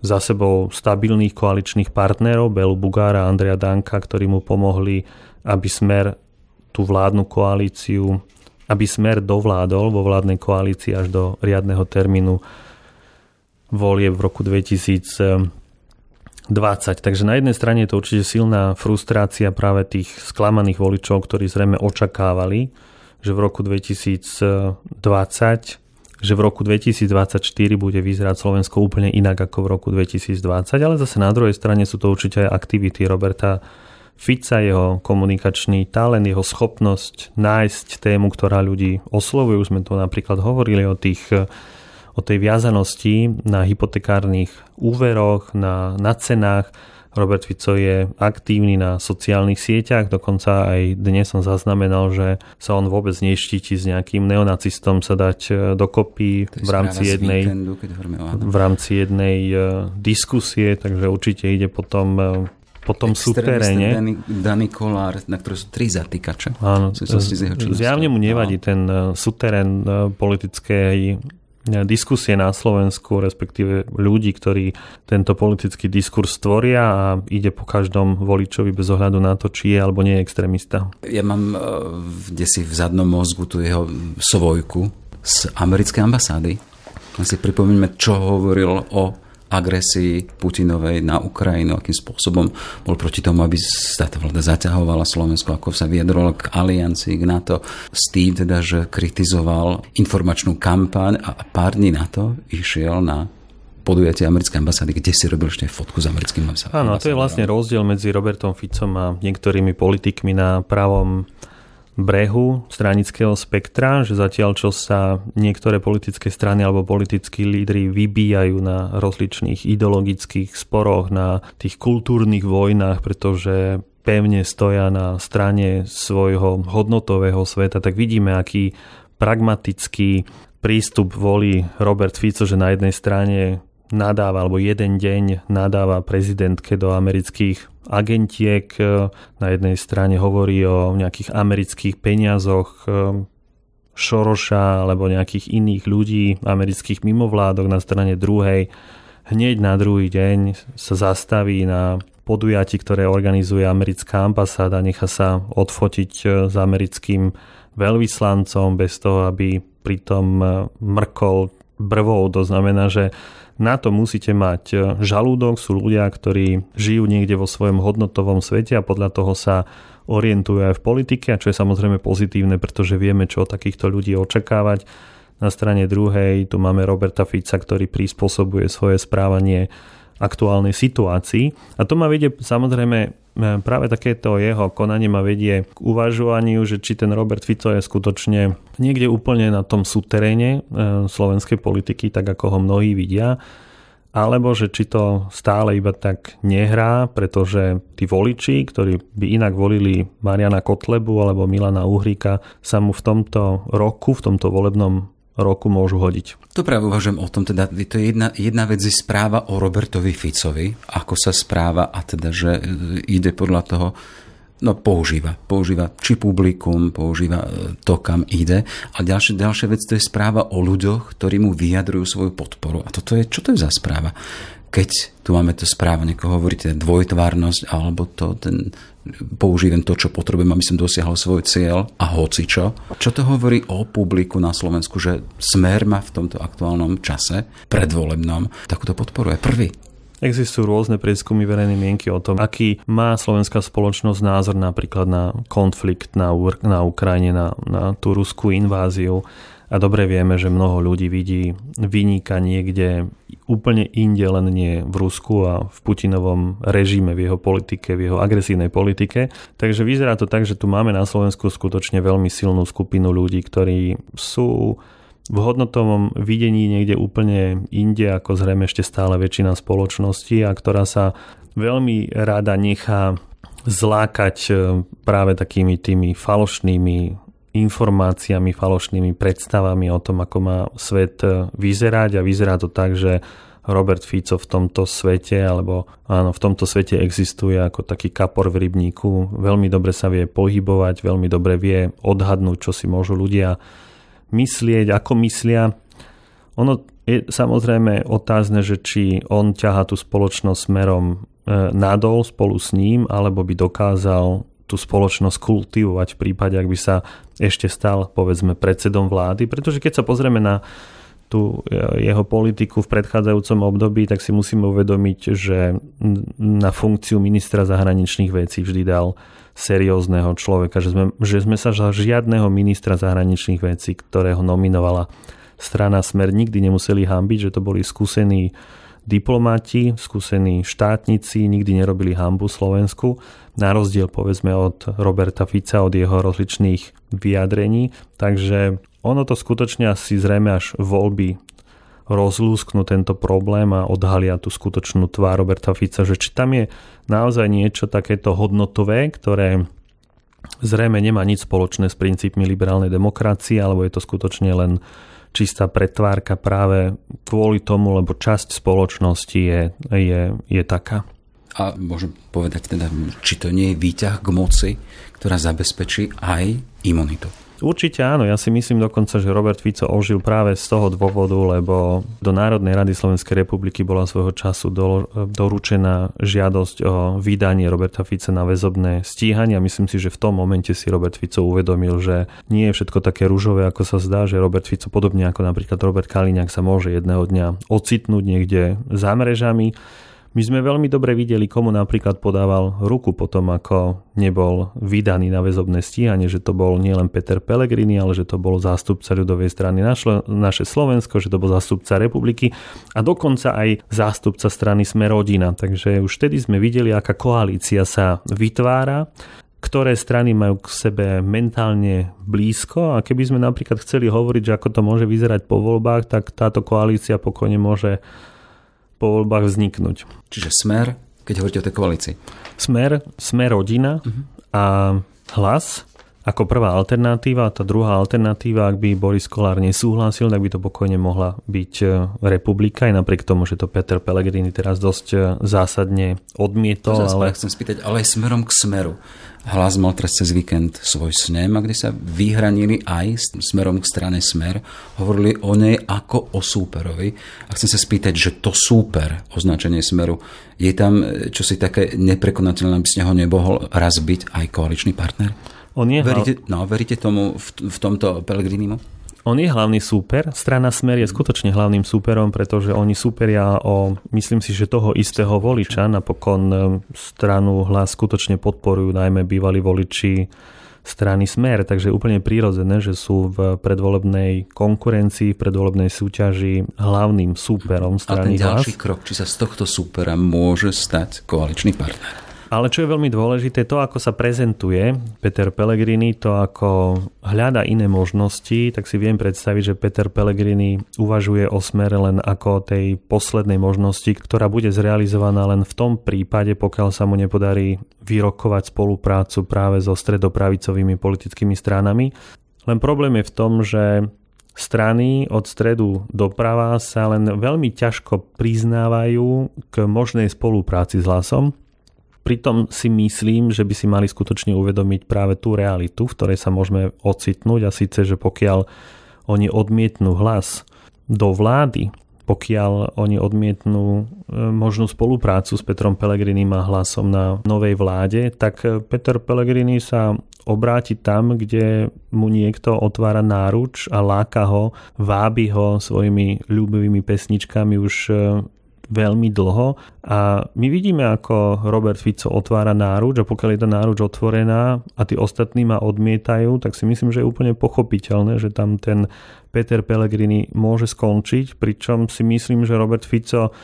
za sebou stabilných koaličných partnerov Belu Bugára a Andrea Danka, ktorí mu pomohli, aby smer tú vládnu koalíciu, aby smer dovládol vo vládnej koalícii až do riadneho termínu volie v roku 2000 20. Takže na jednej strane je to určite silná frustrácia práve tých sklamaných voličov, ktorí zrejme očakávali, že v roku 2020 že v roku 2024 bude vyzerať Slovensko úplne inak ako v roku 2020, ale zase na druhej strane sú to určite aj aktivity Roberta Fica, jeho komunikačný talent, jeho schopnosť nájsť tému, ktorá ľudí oslovuje. Už sme to napríklad hovorili o tých o tej viazanosti na hypotekárnych úveroch, na, na cenách. Robert Fico je aktívny na sociálnych sieťach, dokonca aj dnes som zaznamenal, že sa on vôbec neštíti s nejakým neonacistom sa dať e, dokopy v rámci jednej, víkendu, v rámci jednej e, diskusie, takže určite ide potom e, po tom súteréne. Daný, Daný Kolár, na ktoré sú tri zatýkače. Áno, zjavne mu nevadí no. ten súterén politickej diskusie na Slovensku, respektíve ľudí, ktorí tento politický diskurs tvoria a ide po každom voličovi bez ohľadu na to, či je alebo nie je extrémista. Ja mám kde si v zadnom mozgu tu jeho svojku z americkej ambasády. Si pripomíname, čo hovoril o agresii Putinovej na Ukrajinu, akým spôsobom bol proti tomu, aby táto vláda zaťahovala Slovensko, ako sa vyjadroval k aliancii, k NATO, s tým teda, že kritizoval informačnú kampaň a pár dní na to išiel na podujatie americkej ambasády, kde si robil ešte fotku s americkým ambasádom. Áno, to je vlastne rozdiel medzi Robertom Ficom a niektorými politikmi na pravom brehu stranického spektra, že zatiaľ čo sa niektoré politické strany alebo politickí lídry vybíjajú na rozličných ideologických sporoch, na tých kultúrnych vojnách, pretože pevne stoja na strane svojho hodnotového sveta, tak vidíme, aký pragmatický prístup volí Robert Fico, že na jednej strane nadáva, alebo jeden deň nadáva prezidentke do amerických agentiek. Na jednej strane hovorí o nejakých amerických peniazoch Šoroša alebo nejakých iných ľudí, amerických mimovládok na strane druhej. Hneď na druhý deň sa zastaví na podujati, ktoré organizuje americká ambasáda, nechá sa odfotiť s americkým veľvyslancom bez toho, aby pritom mrkol brvou. To znamená, že na to musíte mať e, žalúdok, sú ľudia, ktorí žijú niekde vo svojom hodnotovom svete a podľa toho sa orientujú aj v politike, a čo je samozrejme pozitívne, pretože vieme, čo od takýchto ľudí očakávať. Na strane druhej tu máme Roberta Fica, ktorý prispôsobuje svoje správanie aktuálnej situácii. A to ma vedie samozrejme e, práve takéto jeho konanie ma vedie k uvažovaniu, že či ten Robert Fico je skutočne niekde úplne na tom súteréne e, slovenskej politiky, tak ako ho mnohí vidia, alebo že či to stále iba tak nehrá, pretože tí voliči, ktorí by inak volili Mariana Kotlebu alebo Milana Uhrika, sa mu v tomto roku, v tomto volebnom roku môžu hodiť. To práve uvažujem o tom, teda to je jedna, jedna vec je správa o Robertovi Ficovi, ako sa správa a teda, že e, ide podľa toho, no používa. Používa či publikum, používa e, to, kam ide. A ďalšia, ďalšia vec to je správa o ľuďoch, ktorí mu vyjadrujú svoju podporu. A toto je, čo to je za správa? Keď tu máme to správanie, ako hovoríte, dvojtvárnosť, alebo to, ten, použijem to, čo potrebujem, aby som dosiahol svoj cieľ a hoci čo. Čo to hovorí o publiku na Slovensku, že Smer má v tomto aktuálnom čase, predvolebnom, takúto podporu je prvý. Existujú rôzne prieskumy verejnej mienky o tom, aký má slovenská spoločnosť názor napríklad na konflikt na, na Ukrajine, na, na tú ruskú inváziu. A dobre vieme, že mnoho ľudí vidí vyníka niekde úplne inde, len nie v Rusku a v Putinovom režime, v jeho politike, v jeho agresívnej politike. Takže vyzerá to tak, že tu máme na Slovensku skutočne veľmi silnú skupinu ľudí, ktorí sú v hodnotovom videní niekde úplne inde, ako zrejme ešte stále väčšina spoločnosti a ktorá sa veľmi rada nechá zlákať e, práve takými tými falošnými informáciami, falošnými predstavami o tom, ako má svet e, vyzerať a vyzerá to tak, že Robert Fico v tomto svete, alebo áno, v tomto svete existuje ako taký kapor v rybníku, veľmi dobre sa vie pohybovať, veľmi dobre vie odhadnúť, čo si môžu ľudia myslieť, ako myslia. Ono je samozrejme otázne, že či on ťaha tú spoločnosť smerom e, nadol spolu s ním, alebo by dokázal tú spoločnosť kultivovať v prípade, ak by sa ešte stal, povedzme, predsedom vlády. Pretože keď sa pozrieme na tú e, jeho politiku v predchádzajúcom období, tak si musíme uvedomiť, že na funkciu ministra zahraničných vecí vždy dal seriózneho človeka, že sme, že sme sa žiadneho ministra zahraničných vecí, ktorého nominovala strana Smer, nikdy nemuseli hambiť, že to boli skúsení diplomati, skúsení štátnici, nikdy nerobili hambu Slovensku, na rozdiel povedzme od Roberta Fica, od jeho rozličných vyjadrení. Takže ono to skutočne asi zrejme až voľby rozlúsknú tento problém a odhalia tú skutočnú tvár Roberta Fica, že či tam je naozaj niečo takéto hodnotové, ktoré zrejme nemá nič spoločné s princípmi liberálnej demokracie, alebo je to skutočne len čistá pretvárka práve kvôli tomu, lebo časť spoločnosti je, je, je taká. A môžem povedať teda, či to nie je výťah k moci, ktorá zabezpečí aj imunitu. Určite áno, ja si myslím dokonca, že Robert Fico ožil práve z toho dôvodu, lebo do Národnej rady Slovenskej republiky bola svojho času do, doručená žiadosť o vydanie Roberta Fica na väzobné stíhanie. A myslím si, že v tom momente si Robert Fico uvedomil, že nie je všetko také rúžové, ako sa zdá, že Robert Fico podobne ako napríklad Robert Kaliňák sa môže jedného dňa ocitnúť niekde za mrežami my sme veľmi dobre videli, komu napríklad podával ruku potom, ako nebol vydaný na väzobné stíhanie, že to bol nielen Peter Pellegrini, ale že to bol zástupca ľudovej strany našlo, naše Slovensko, že to bol zástupca republiky a dokonca aj zástupca strany Sme rodina. Takže už vtedy sme videli, aká koalícia sa vytvára ktoré strany majú k sebe mentálne blízko a keby sme napríklad chceli hovoriť, že ako to môže vyzerať po voľbách, tak táto koalícia pokojne môže po voľbách vzniknúť. Čiže smer, keď hovoríte o tej koalícii? Smer, smer rodina uh-huh. a hlas ako prvá alternatíva. Tá druhá alternatíva, ak by Boris Kolár nesúhlasil, tak by to pokojne mohla byť e, republika, aj napriek tomu, že to Peter Pellegrini teraz dosť e, zásadne odmietol. ale... chcem spýtať, ale aj smerom k smeru. Hlas mal teraz cez víkend svoj snem, a kde sa vyhranili aj smerom k strane Smer. Hovorili o nej ako o súperovi. A chcem sa spýtať, že to súper, označenie Smeru, je tam e, čo si také neprekonateľné, aby ste ho nebohol raz byť aj koaličný partner? On je veríte, no, veríte tomu v, v tomto Pellegrinimu? On je hlavný súper. Strana Smer je skutočne hlavným súperom, pretože oni súperia o, myslím si, že toho istého voliča. Napokon e, stranu hlas skutočne podporujú najmä bývalí voliči strany Smer, takže je úplne prírodzené, že sú v predvolebnej konkurencii, v predvolebnej súťaži hlavným súperom strany A ten ďalší hlas. krok, či sa z tohto súpera môže stať koaličný partner? Ale čo je veľmi dôležité, to ako sa prezentuje Peter Pellegrini, to ako hľada iné možnosti, tak si viem predstaviť, že Peter Pellegrini uvažuje o smere len ako tej poslednej možnosti, ktorá bude zrealizovaná len v tom prípade, pokiaľ sa mu nepodarí vyrokovať spoluprácu práve so stredopravicovými politickými stranami. Len problém je v tom, že strany od stredu doprava sa len veľmi ťažko priznávajú k možnej spolupráci s hlasom Pritom si myslím, že by si mali skutočne uvedomiť práve tú realitu, v ktorej sa môžeme ocitnúť a síce, že pokiaľ oni odmietnú hlas do vlády, pokiaľ oni odmietnú e, možnú spoluprácu s Petrom Pellegrinim a hlasom na novej vláde, tak Peter Pellegrini sa obráti tam, kde mu niekto otvára náruč a láka ho, vábi ho svojimi ľúbivými pesničkami už e, veľmi dlho a my vidíme, ako Robert Fico otvára náruč a pokiaľ je tá náruč otvorená a tí ostatní ma odmietajú, tak si myslím, že je úplne pochopiteľné, že tam ten Peter Pellegrini môže skončiť, pričom si myslím, že Robert Fico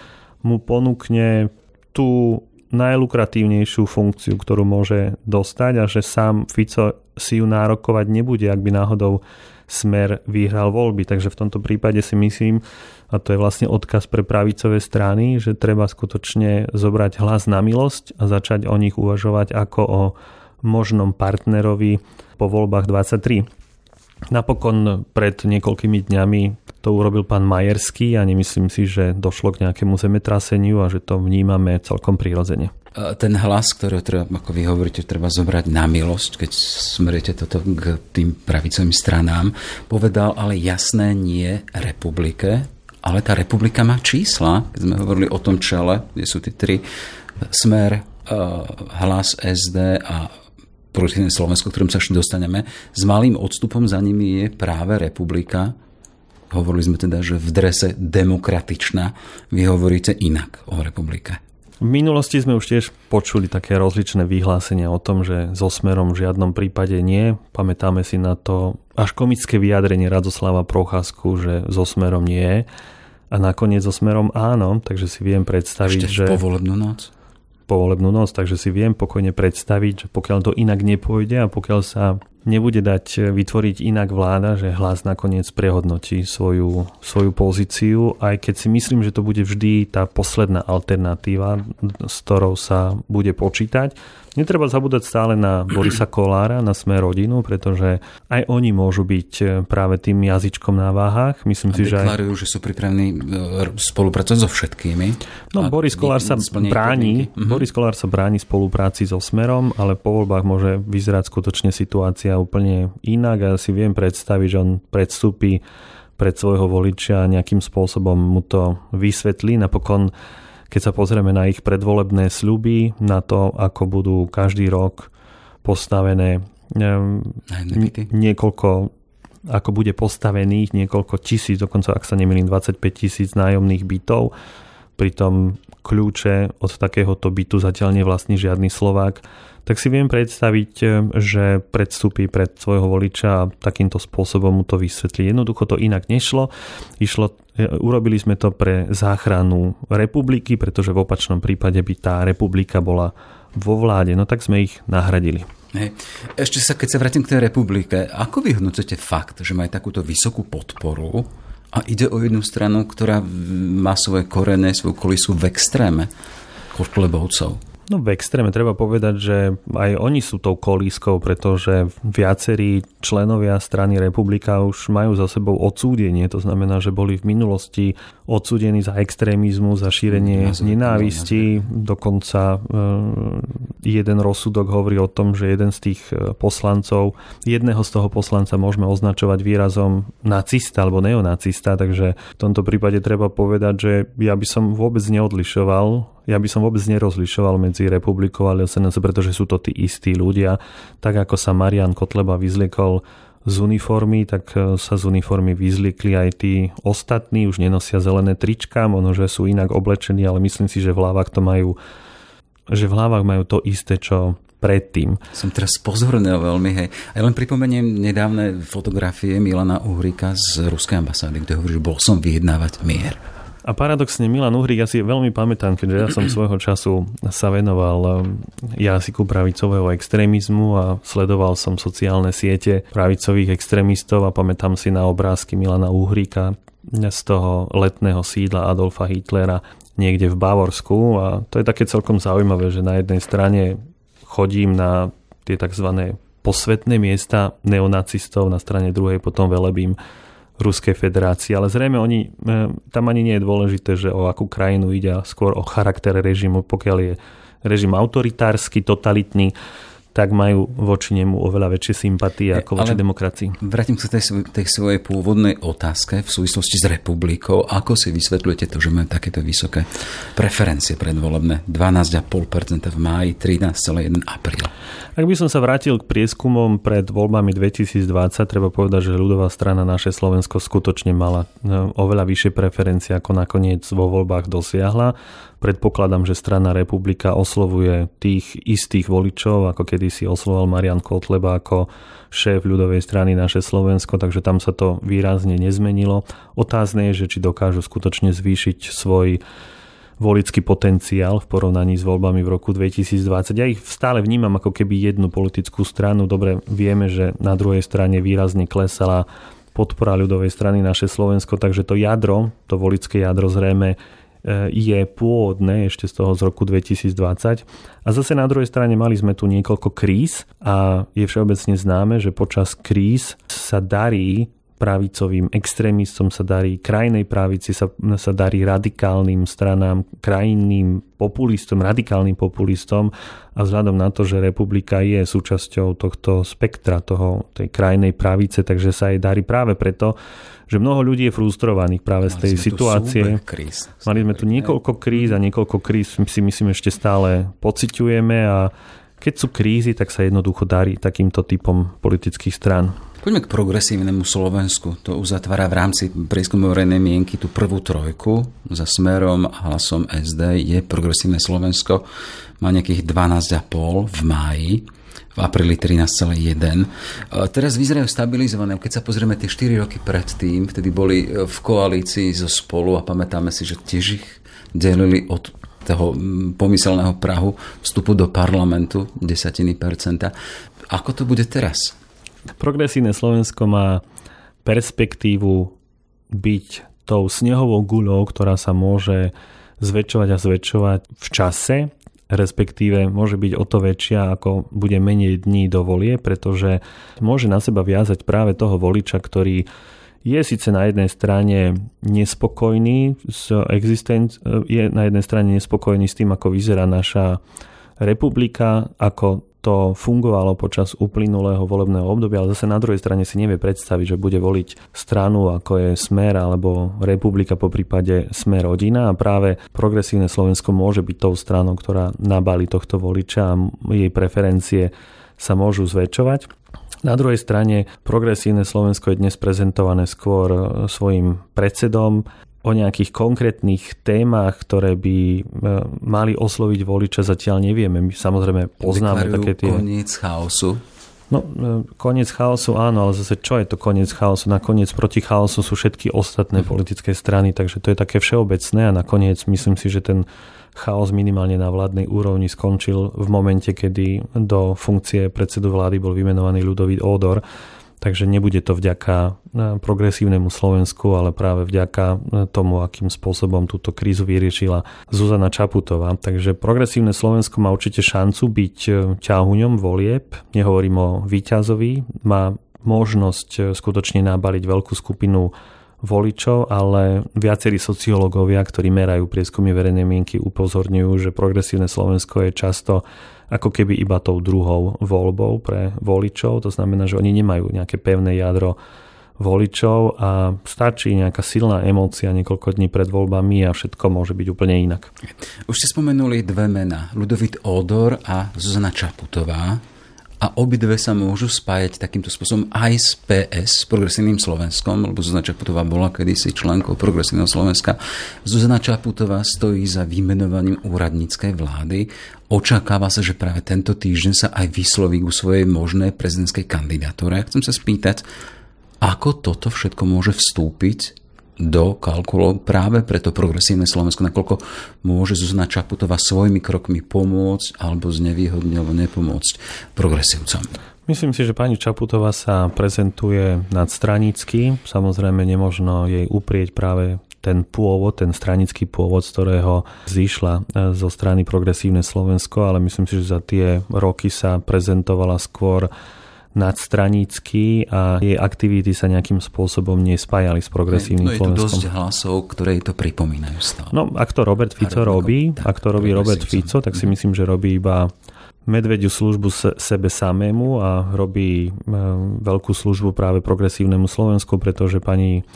mu ponúkne tú najlukratívnejšiu funkciu, ktorú môže dostať a že sám Fico si ju nárokovať nebude, ak by náhodou smer vyhral voľby. Takže v tomto prípade si myslím, a to je vlastne odkaz pre pravicové strany, že treba skutočne zobrať hlas na milosť a začať o nich uvažovať ako o možnom partnerovi po voľbách 23. Napokon pred niekoľkými dňami to urobil pán Majerský a nemyslím si, že došlo k nejakému zemetraseniu a že to vnímame celkom prirodzene. Ten hlas, ktorý treba, ako vy hovoríte, treba zobrať na milosť, keď smeriete toto k tým pravicovým stranám, povedal ale jasné nie republike, ale tá republika má čísla. Keď sme hovorili o tom čele, kde sú tie tri smer, hlas SD a progresívne Slovensko, ktorým sa ešte dostaneme. S malým odstupom za nimi je práve republika. Hovorili sme teda, že v drese demokratičná. Vy hovoríte inak o republike. V minulosti sme už tiež počuli také rozličné vyhlásenia o tom, že so Smerom v žiadnom prípade nie. Pamätáme si na to až komické vyjadrenie Radoslava Procházku, že so Smerom nie. A nakoniec so Smerom áno, takže si viem predstaviť, Ešte že... povolebnú noc? povolebnú noc, takže si viem pokojne predstaviť, že pokiaľ to inak nepôjde a pokiaľ sa nebude dať vytvoriť inak vláda, že hlas nakoniec prehodnotí svoju, svoju pozíciu, aj keď si myslím, že to bude vždy tá posledná alternatíva, s ktorou sa bude počítať. Netreba zabúdať stále na Borisa (clears throat) Kolára, na sme rodinu, pretože aj oni môžu byť práve tým jazyčkom na váhách. Myslím a si, že aj... že sú pripravení e, spolupracovať so všetkými. No, Boris Kolár sa bráni, uh-huh. Boris Kolár sa bráni spolupráci so Smerom, ale po voľbách môže vyzerať skutočne situácia úplne inak a si viem predstaviť, že on predstúpi pred svojho voliča nejakým spôsobom mu to vysvetlí. Napokon keď sa pozrieme na ich predvolebné sľuby, na to, ako budú každý rok postavené niekoľko ako bude postavených niekoľko tisíc, dokonca ak sa nemýlim 25 tisíc nájomných bytov, pritom kľúče od takéhoto bytu zatiaľ nevlastní žiadny Slovák, tak si viem predstaviť, že predstúpi pred svojho voliča a takýmto spôsobom mu to vysvetlí. Jednoducho to inak nešlo. Išlo Urobili sme to pre záchranu republiky, pretože v opačnom prípade by tá republika bola vo vláde, no tak sme ich nahradili. Hej. Ešte sa, keď sa vrátim k tej republike, ako vyhodnocujete fakt, že majú takúto vysokú podporu a ide o jednu stranu, ktorá má svoje korene, svoju kolisu v extréme Kotlebovcov? No v extréme treba povedať, že aj oni sú tou kolískou, pretože viacerí členovia strany republika už majú za sebou odsúdenie. To znamená, že boli v minulosti odsúdení za extrémizmu, za šírenie ja nenávisti. Dokonca e, jeden rozsudok hovorí o tom, že jeden z tých e, poslancov, jedného z toho poslanca môžeme označovať výrazom nacista alebo neonacista, takže v tomto prípade treba povedať, že ja by som vôbec neodlišoval ja by som vôbec nerozlišoval medzi republikou a SNS, pretože sú to tí istí ľudia. Tak ako sa Marian Kotleba vyzliekol z uniformy, tak e, sa z uniformy vyzliekli aj tí ostatní, už nenosia zelené trička, možno, že sú inak oblečení, ale myslím si, že v hlavách to majú že v hlavách majú to isté, čo predtým. Som teraz pozorný veľmi, hej. A ja len pripomeniem nedávne fotografie Milana Uhrika z ruskej ambasády, kde hovorí, že bol som vyjednávať mier. A paradoxne Milan Uhrik, ja si veľmi pamätám, keďže ja som (clears throat) svojho času sa venoval um, jazyku pravicového extrémizmu a sledoval som sociálne siete pravicových extrémistov a pamätám si na obrázky Milana Uhrika z toho letného sídla Adolfa Hitlera niekde v Bavorsku a to je také celkom zaujímavé, že na jednej strane chodím na tie tzv. posvetné miesta neonacistov, na strane druhej potom velebím Ruskej federácii, ale zrejme oni, e, tam ani nie je dôležité, že o akú krajinu ide, skôr o charakter režimu, pokiaľ je režim autoritársky, totalitný, tak majú voči nemu oveľa väčšie sympatie ako voči demokracii. Vrátim sa tej, tej svojej pôvodnej otázke v súvislosti s republikou. Ako si vysvetľujete to, že majú takéto vysoké preferencie predvolebné? 12,5% v máji, 13,1 apríl. Ak by som sa vrátil k prieskumom pred voľbami 2020, treba povedať, že ľudová strana naše Slovensko skutočne mala e, oveľa vyššie preferencie, ako nakoniec vo voľbách dosiahla. Predpokladám, že strana Republika oslovuje tých istých voličov, ako kedy si oslovoval Marian Kotleba ako šéf ľudovej strany naše Slovensko, takže tam sa to výrazne nezmenilo. Otázne je, že či dokážu skutočne zvýšiť svoj volický potenciál v porovnaní s voľbami v roku 2020. Ja ich stále vnímam ako keby jednu politickú stranu. Dobre, vieme, že na druhej strane výrazne klesala podpora ľudovej strany naše Slovensko, takže to jadro, to volické jadro zrejme je pôvodné ešte z toho z roku 2020. A zase na druhej strane mali sme tu niekoľko kríz a je všeobecne známe, že počas kríz sa darí pravicovým extrémistom sa darí, krajnej pravici sa, sa darí radikálnym stranám, krajinným populistom, radikálnym populistom a vzhľadom na to, že republika je súčasťou tohto spektra, toho, tej krajnej pravice, takže sa jej darí práve preto, že mnoho ľudí je frustrovaných práve Mali z tej situácie. Kríz. Mali sme tu niekoľko kríz a niekoľko kríz si myslím ešte stále pociťujeme a keď sú krízy, tak sa jednoducho darí takýmto typom politických strán. Poďme k progresívnemu Slovensku. To uzatvára v rámci prieskumu verejnej mienky tú prvú trojku. Za smerom a hlasom SD je progresívne Slovensko. Má nejakých 12,5 v máji v apríli 13,1. Teraz vyzerajú stabilizované. Keď sa pozrieme tie 4 roky predtým, vtedy boli e, v koalícii zo spolu a pamätáme si, že tiež ich delili od toho pomyselného Prahu vstupu do parlamentu desatiny percenta. Ako to bude teraz? Progresívne Slovensko má perspektívu byť tou snehovou guľou, ktorá sa môže zväčšovať a zväčšovať v čase, respektíve môže byť o to väčšia, ako bude menej dní do volie, pretože môže na seba viazať práve toho voliča, ktorý je síce na jednej strane nespokojný s existenc- je na jednej strane nespokojný s tým, ako vyzerá naša republika, ako to fungovalo počas uplynulého volebného obdobia, ale zase na druhej strane si nevie predstaviť, že bude voliť stranu ako je Smer alebo Republika po prípade Smer rodina a práve progresívne Slovensko môže byť tou stranou, ktorá nabali tohto voliča a jej preferencie sa môžu zväčšovať. Na druhej strane progresívne Slovensko je dnes prezentované skôr svojim predsedom o nejakých konkrétnych témach, ktoré by e, mali osloviť voliča, zatiaľ nevieme. My samozrejme poznáme také tie... koniec chaosu. No, e, koniec chaosu áno, ale zase čo je to koniec chaosu? Nakoniec proti chaosu sú všetky ostatné mhm. politické strany, takže to je také všeobecné a nakoniec myslím si, že ten chaos minimálne na vládnej úrovni skončil v momente, kedy do funkcie predsedu vlády bol vymenovaný ľudový Ódor Takže nebude to vďaka e, progresívnemu Slovensku, ale práve vďaka e, tomu, akým spôsobom túto krízu vyriešila Zuzana Čaputová. Takže progresívne Slovensko má určite šancu byť e, ťahuňom volieb. Nehovorím o výťazovi. Má možnosť skutočne nabaliť veľkú skupinu voličov, ale viacerí sociológovia, ktorí merajú prieskumy verejnej mienky, upozorňujú, že progresívne Slovensko je často ako keby iba tou druhou voľbou pre voličov. To znamená, že oni nemajú nejaké pevné jadro voličov a stačí nejaká silná emócia niekoľko dní pred voľbami a všetko môže byť úplne inak. Už ste spomenuli dve mená, Ludovit Odor a Zuzana Čaputová a obidve sa môžu spájať takýmto spôsobom aj s PS, s Progresívnym Slovenskom, lebo Zuzana Čaputová bola kedysi členkou Progresívneho Slovenska. Zuzana Čaputová stojí za vymenovaním úradníckej vlády. Očakáva sa, že práve tento týždeň sa aj vysloví ku svojej možnej prezidentskej kandidatúre. Chcem sa spýtať, ako toto všetko môže vstúpiť do kalkulov práve preto progresívne Slovensko, nakoľko môže Zuzana Čaputová svojimi krokmi pomôcť alebo znevýhodne alebo nepomôcť progresívcom. Myslím si, že pani Čaputová sa prezentuje nadstranicky. Samozrejme, nemožno jej uprieť práve ten pôvod, ten stranický pôvod, z ktorého zišla e, zo strany Progresívne Slovensko, ale myslím si, že za tie roky sa prezentovala skôr nadstranícky a jej aktivity sa nejakým spôsobom nespájali s progresívnym no, je dosť hlasov, ktoré to pripomínajú stále. No, ak to Robert Fico robí, ak to robí Robert Fico, tak si myslím, že robí iba medvediu službu sebe samému a robí veľkú službu práve progresívnemu Slovensku, pretože pani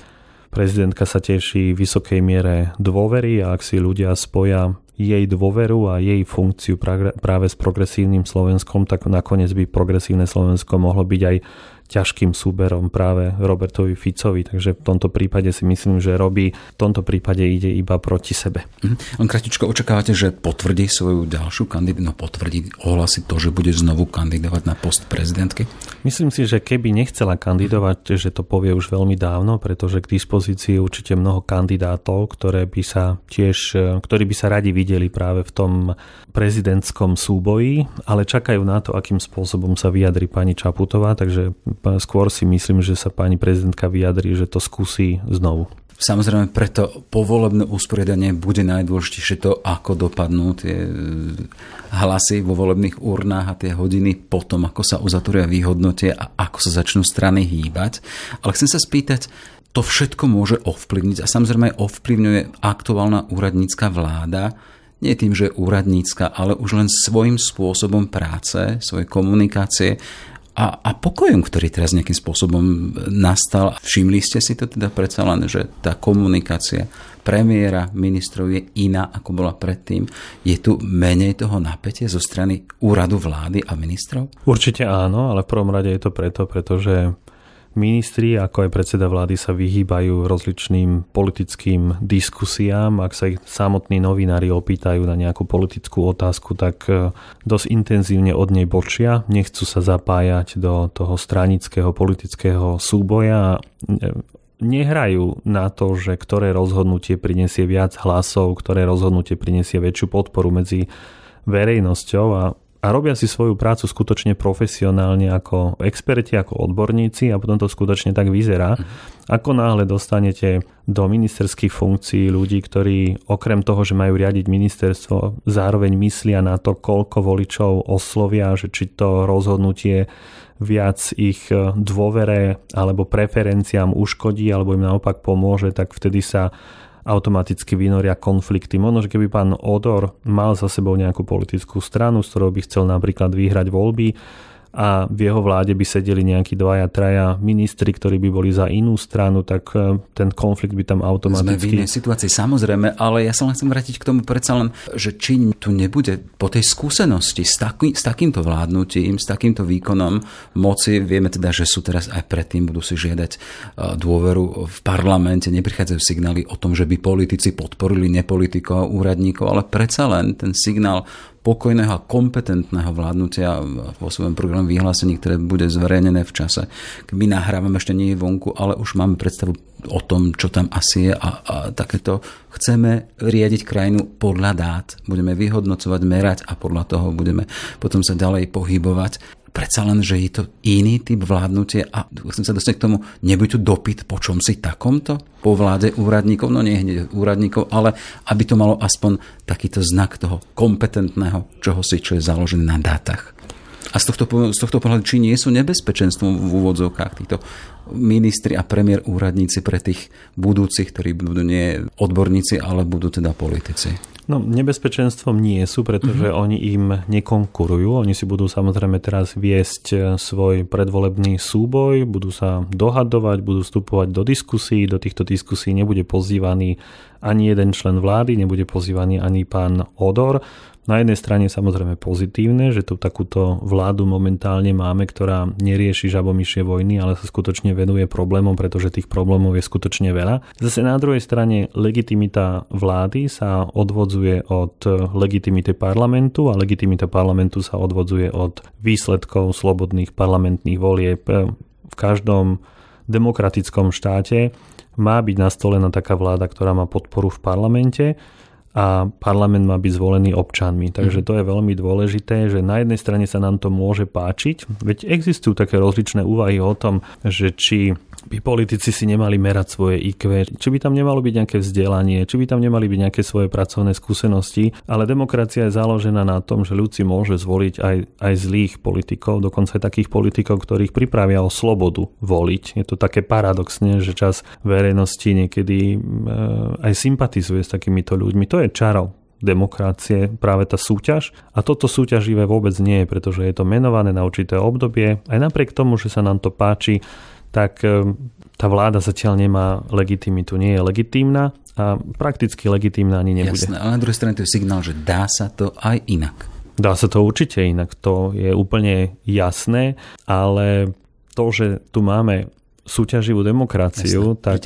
prezidentka sa teší vysokej miere dôvery a ak si ľudia spoja jej dôveru a jej funkciu práve s progresívnym Slovenskom, tak nakoniec by progresívne Slovensko mohlo byť aj ťažkým súberom práve Robertovi Ficovi, takže v tomto prípade si myslím, že robí v tomto prípade ide iba proti sebe. Mm. On kratičko očakávate, že potvrdí svoju ďalšiu kandidátu, no potvrdí, ohlási to, že bude znovu kandidovať na post prezidentky? Myslím si, že keby nechcela kandidovať, že to povie už veľmi dávno, pretože k dispozícii je určite mnoho kandidátov, ktoré by sa tiež, ktorí by sa radi videli práve v tom prezidentskom súboji, ale čakajú na to, akým spôsobom sa vyjadri pani Čaputová, takže skôr si myslím, že sa pani prezidentka vyjadrí, že to skúsi znovu. Samozrejme, preto povolebné usporiadanie bude najdôležitejšie to, ako dopadnú tie e, hlasy vo volebných urnách a tie hodiny potom, ako sa uzatvoria výhodnotie a ako sa začnú strany hýbať. Ale chcem sa spýtať, to všetko môže ovplyvniť a samozrejme ovplyvňuje aktuálna úradnícka vláda, nie tým, že je úradnícka, ale už len svojim spôsobom práce, svojej komunikácie a, a pokojom, ktorý teraz nejakým spôsobom nastal. Všimli ste si to teda predsa len, že tá komunikácia premiéra, ministrov je iná, ako bola predtým. Je tu menej toho napätia zo strany úradu vlády a ministrov? Určite áno, ale v prvom rade je to preto, pretože Ministri, ako aj predseda vlády sa vyhýbajú rozličným politickým diskusiám. Ak sa ich samotní novinári opýtajú na nejakú politickú otázku, tak e, dosť intenzívne od nej bočia. Nechcú sa zapájať do toho stranického politického súboja e, nehrajú na to, že ktoré rozhodnutie prinesie viac hlasov, ktoré rozhodnutie prinesie väčšiu podporu medzi verejnosťou a a robia si svoju prácu skutočne profesionálne ako experti, ako odborníci a potom to skutočne tak vyzerá. Mhm. Ako náhle dostanete do ministerských funkcií ľudí, ktorí okrem toho, že majú riadiť ministerstvo, zároveň myslia na to, koľko voličov oslovia, že či to rozhodnutie viac ich dôvere alebo preferenciám uškodí alebo im naopak pomôže, tak vtedy sa automaticky vynoria konflikty. Možno, že keby pán Odor mal za sebou nejakú politickú stranu, s ktorou by chcel napríklad vyhrať voľby, a v jeho vláde by sedeli nejakí dvaja, traja ministri, ktorí by boli za inú stranu, tak e, ten konflikt by tam automaticky... Sme v inej situácii, samozrejme, ale ja sa len chcem vrátiť k tomu predsa len, že či tu nebude po tej skúsenosti s, taký, s takýmto vládnutím, s takýmto výkonom moci, vieme teda, že sú teraz aj predtým, budú si žiadať e, dôveru v parlamente, neprichádzajú signály o tom, že by politici podporili nepolitikov a úradníkov, ale predsa len ten signál pokojného a kompetentného vládnutia vo svojom programu vyhlásení, ktoré bude zverejnené v čase. My nahrávame ešte nie je vonku, ale už máme predstavu o tom, čo tam asi je a, a takéto chceme riadiť krajinu podľa dát. Budeme vyhodnocovať, merať a podľa toho budeme potom sa ďalej pohybovať predsa len, že je to iný typ vládnutie a chcem sa dostať k tomu, nebude tu dopyt po čom si takomto? Po vláde úradníkov, no nie hneď úradníkov, ale aby to malo aspoň takýto znak toho kompetentného čoho si, čo je založené na dátach. A z tohto, z tohto pohľadu, či nie sú nebezpečenstvom v úvodzovkách týchto ministri a premiér úradníci pre tých budúcich, ktorí budú nie odborníci, ale budú teda politici? No, nebezpečenstvom nie sú, pretože uh-huh. oni im nekonkurujú. Oni si budú samozrejme teraz viesť e, svoj predvolebný súboj, budú sa dohadovať, budú vstupovať do diskusí. Do týchto diskusí nebude pozývaný ani jeden člen vlády, nebude pozývaný ani pán Odor. Na jednej strane samozrejme pozitívne, že tu takúto vládu momentálne máme, ktorá nerieši žabomyšie vojny, ale sa skutočne venuje problémom, pretože tých problémov je skutočne veľa. Zase na druhej strane legitimita vlády sa odvodzuje od legitimity parlamentu a legitimita parlamentu sa odvodzuje od výsledkov slobodných parlamentných volieb. V každom demokratickom štáte má byť nastolená taká vláda, ktorá má podporu v parlamente a parlament má byť zvolený občanmi. Takže mhm. to je veľmi dôležité, že na jednej strane sa nám to môže páčiť, veď existujú také rozličné úvahy o tom, že či by politici si nemali merať svoje IQ, či by tam nemalo byť nejaké vzdelanie, či by tam nemali byť nejaké svoje pracovné skúsenosti, ale demokracia je založená na tom, že ľud si môže zvoliť aj, aj zlých politikov, dokonca aj takých politikov, ktorých pripravia o slobodu voliť. Je to také paradoxne, že čas verejnosti niekedy e, aj sympatizuje s takýmito ľuďmi. To je čaro demokracie práve tá súťaž. A toto súťaživé vôbec nie je, pretože je to menované na určité obdobie. Aj napriek tomu, že sa nám to páči, tak e, tá vláda zatiaľ nemá legitimitu, nie je legitímna a prakticky legitímna ani nebude. Jasné, ale na druhej strane to je signál, že dá sa to aj inak. Dá sa to určite inak, to je úplne jasné, ale to, že tu máme súťaživú demokraciu, Jasné. tak,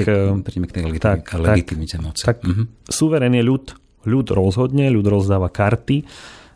Príďme k tej tak, legitimite moci. Tak uh-huh. suverén je ľud, ľud rozhodne, ľud rozdáva karty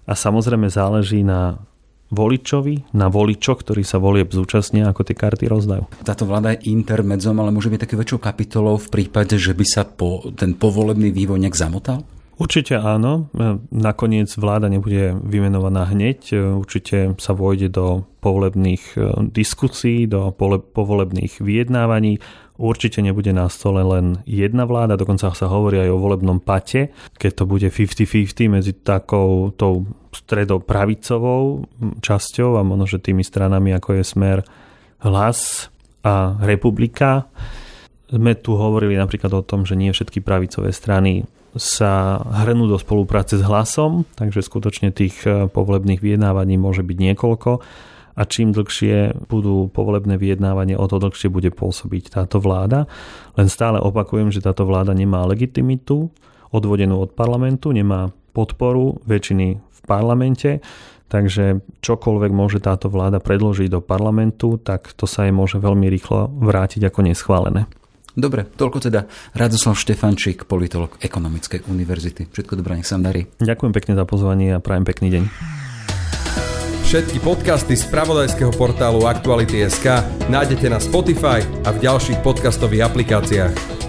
a samozrejme záleží na voličovi, na voličoch, ktorí sa volieb zúčastnia, ako tie karty rozdajú. Táto vláda je intermedzom, ale môže byť také väčšou kapitolou v prípade, že by sa po, ten povolebný vývoj nejak zamotal? Určite áno. Nakoniec vláda nebude vymenovaná hneď. Určite sa vojde do povolebných e, diskusí, do povolebných vyjednávaní. Určite nebude na stole len jedna vláda, dokonca sa hovorí aj o volebnom pate, keď to bude 50-50 medzi takou tou stredopravicovou časťou a možno, že tými stranami ako je Smer, Hlas a Republika. Sme tu hovorili napríklad o tom, že nie všetky pravicové strany sa hrnú do spolupráce s hlasom, takže skutočne tých eh, povolebných vyjednávaní môže byť niekoľko a čím dlhšie budú povolebné vyjednávanie, o to dlhšie bude pôsobiť táto vláda. Len stále opakujem, že táto vláda nemá legitimitu odvodenú od parlamentu, nemá podporu väčšiny v parlamente, takže čokoľvek môže táto vláda predložiť do parlamentu, tak to sa jej môže veľmi rýchlo vrátiť ako neschválené. Dobre, toľko teda Radoslav Štefančík, politolog Ekonomickej univerzity. Všetko dobré, nech sa vám darí. Ďakujem pekne za pozvanie a prajem pekný deň. Všetky podcasty z pravodajského portálu Aktuality.sk nájdete na Spotify a v ďalších podcastových aplikáciách.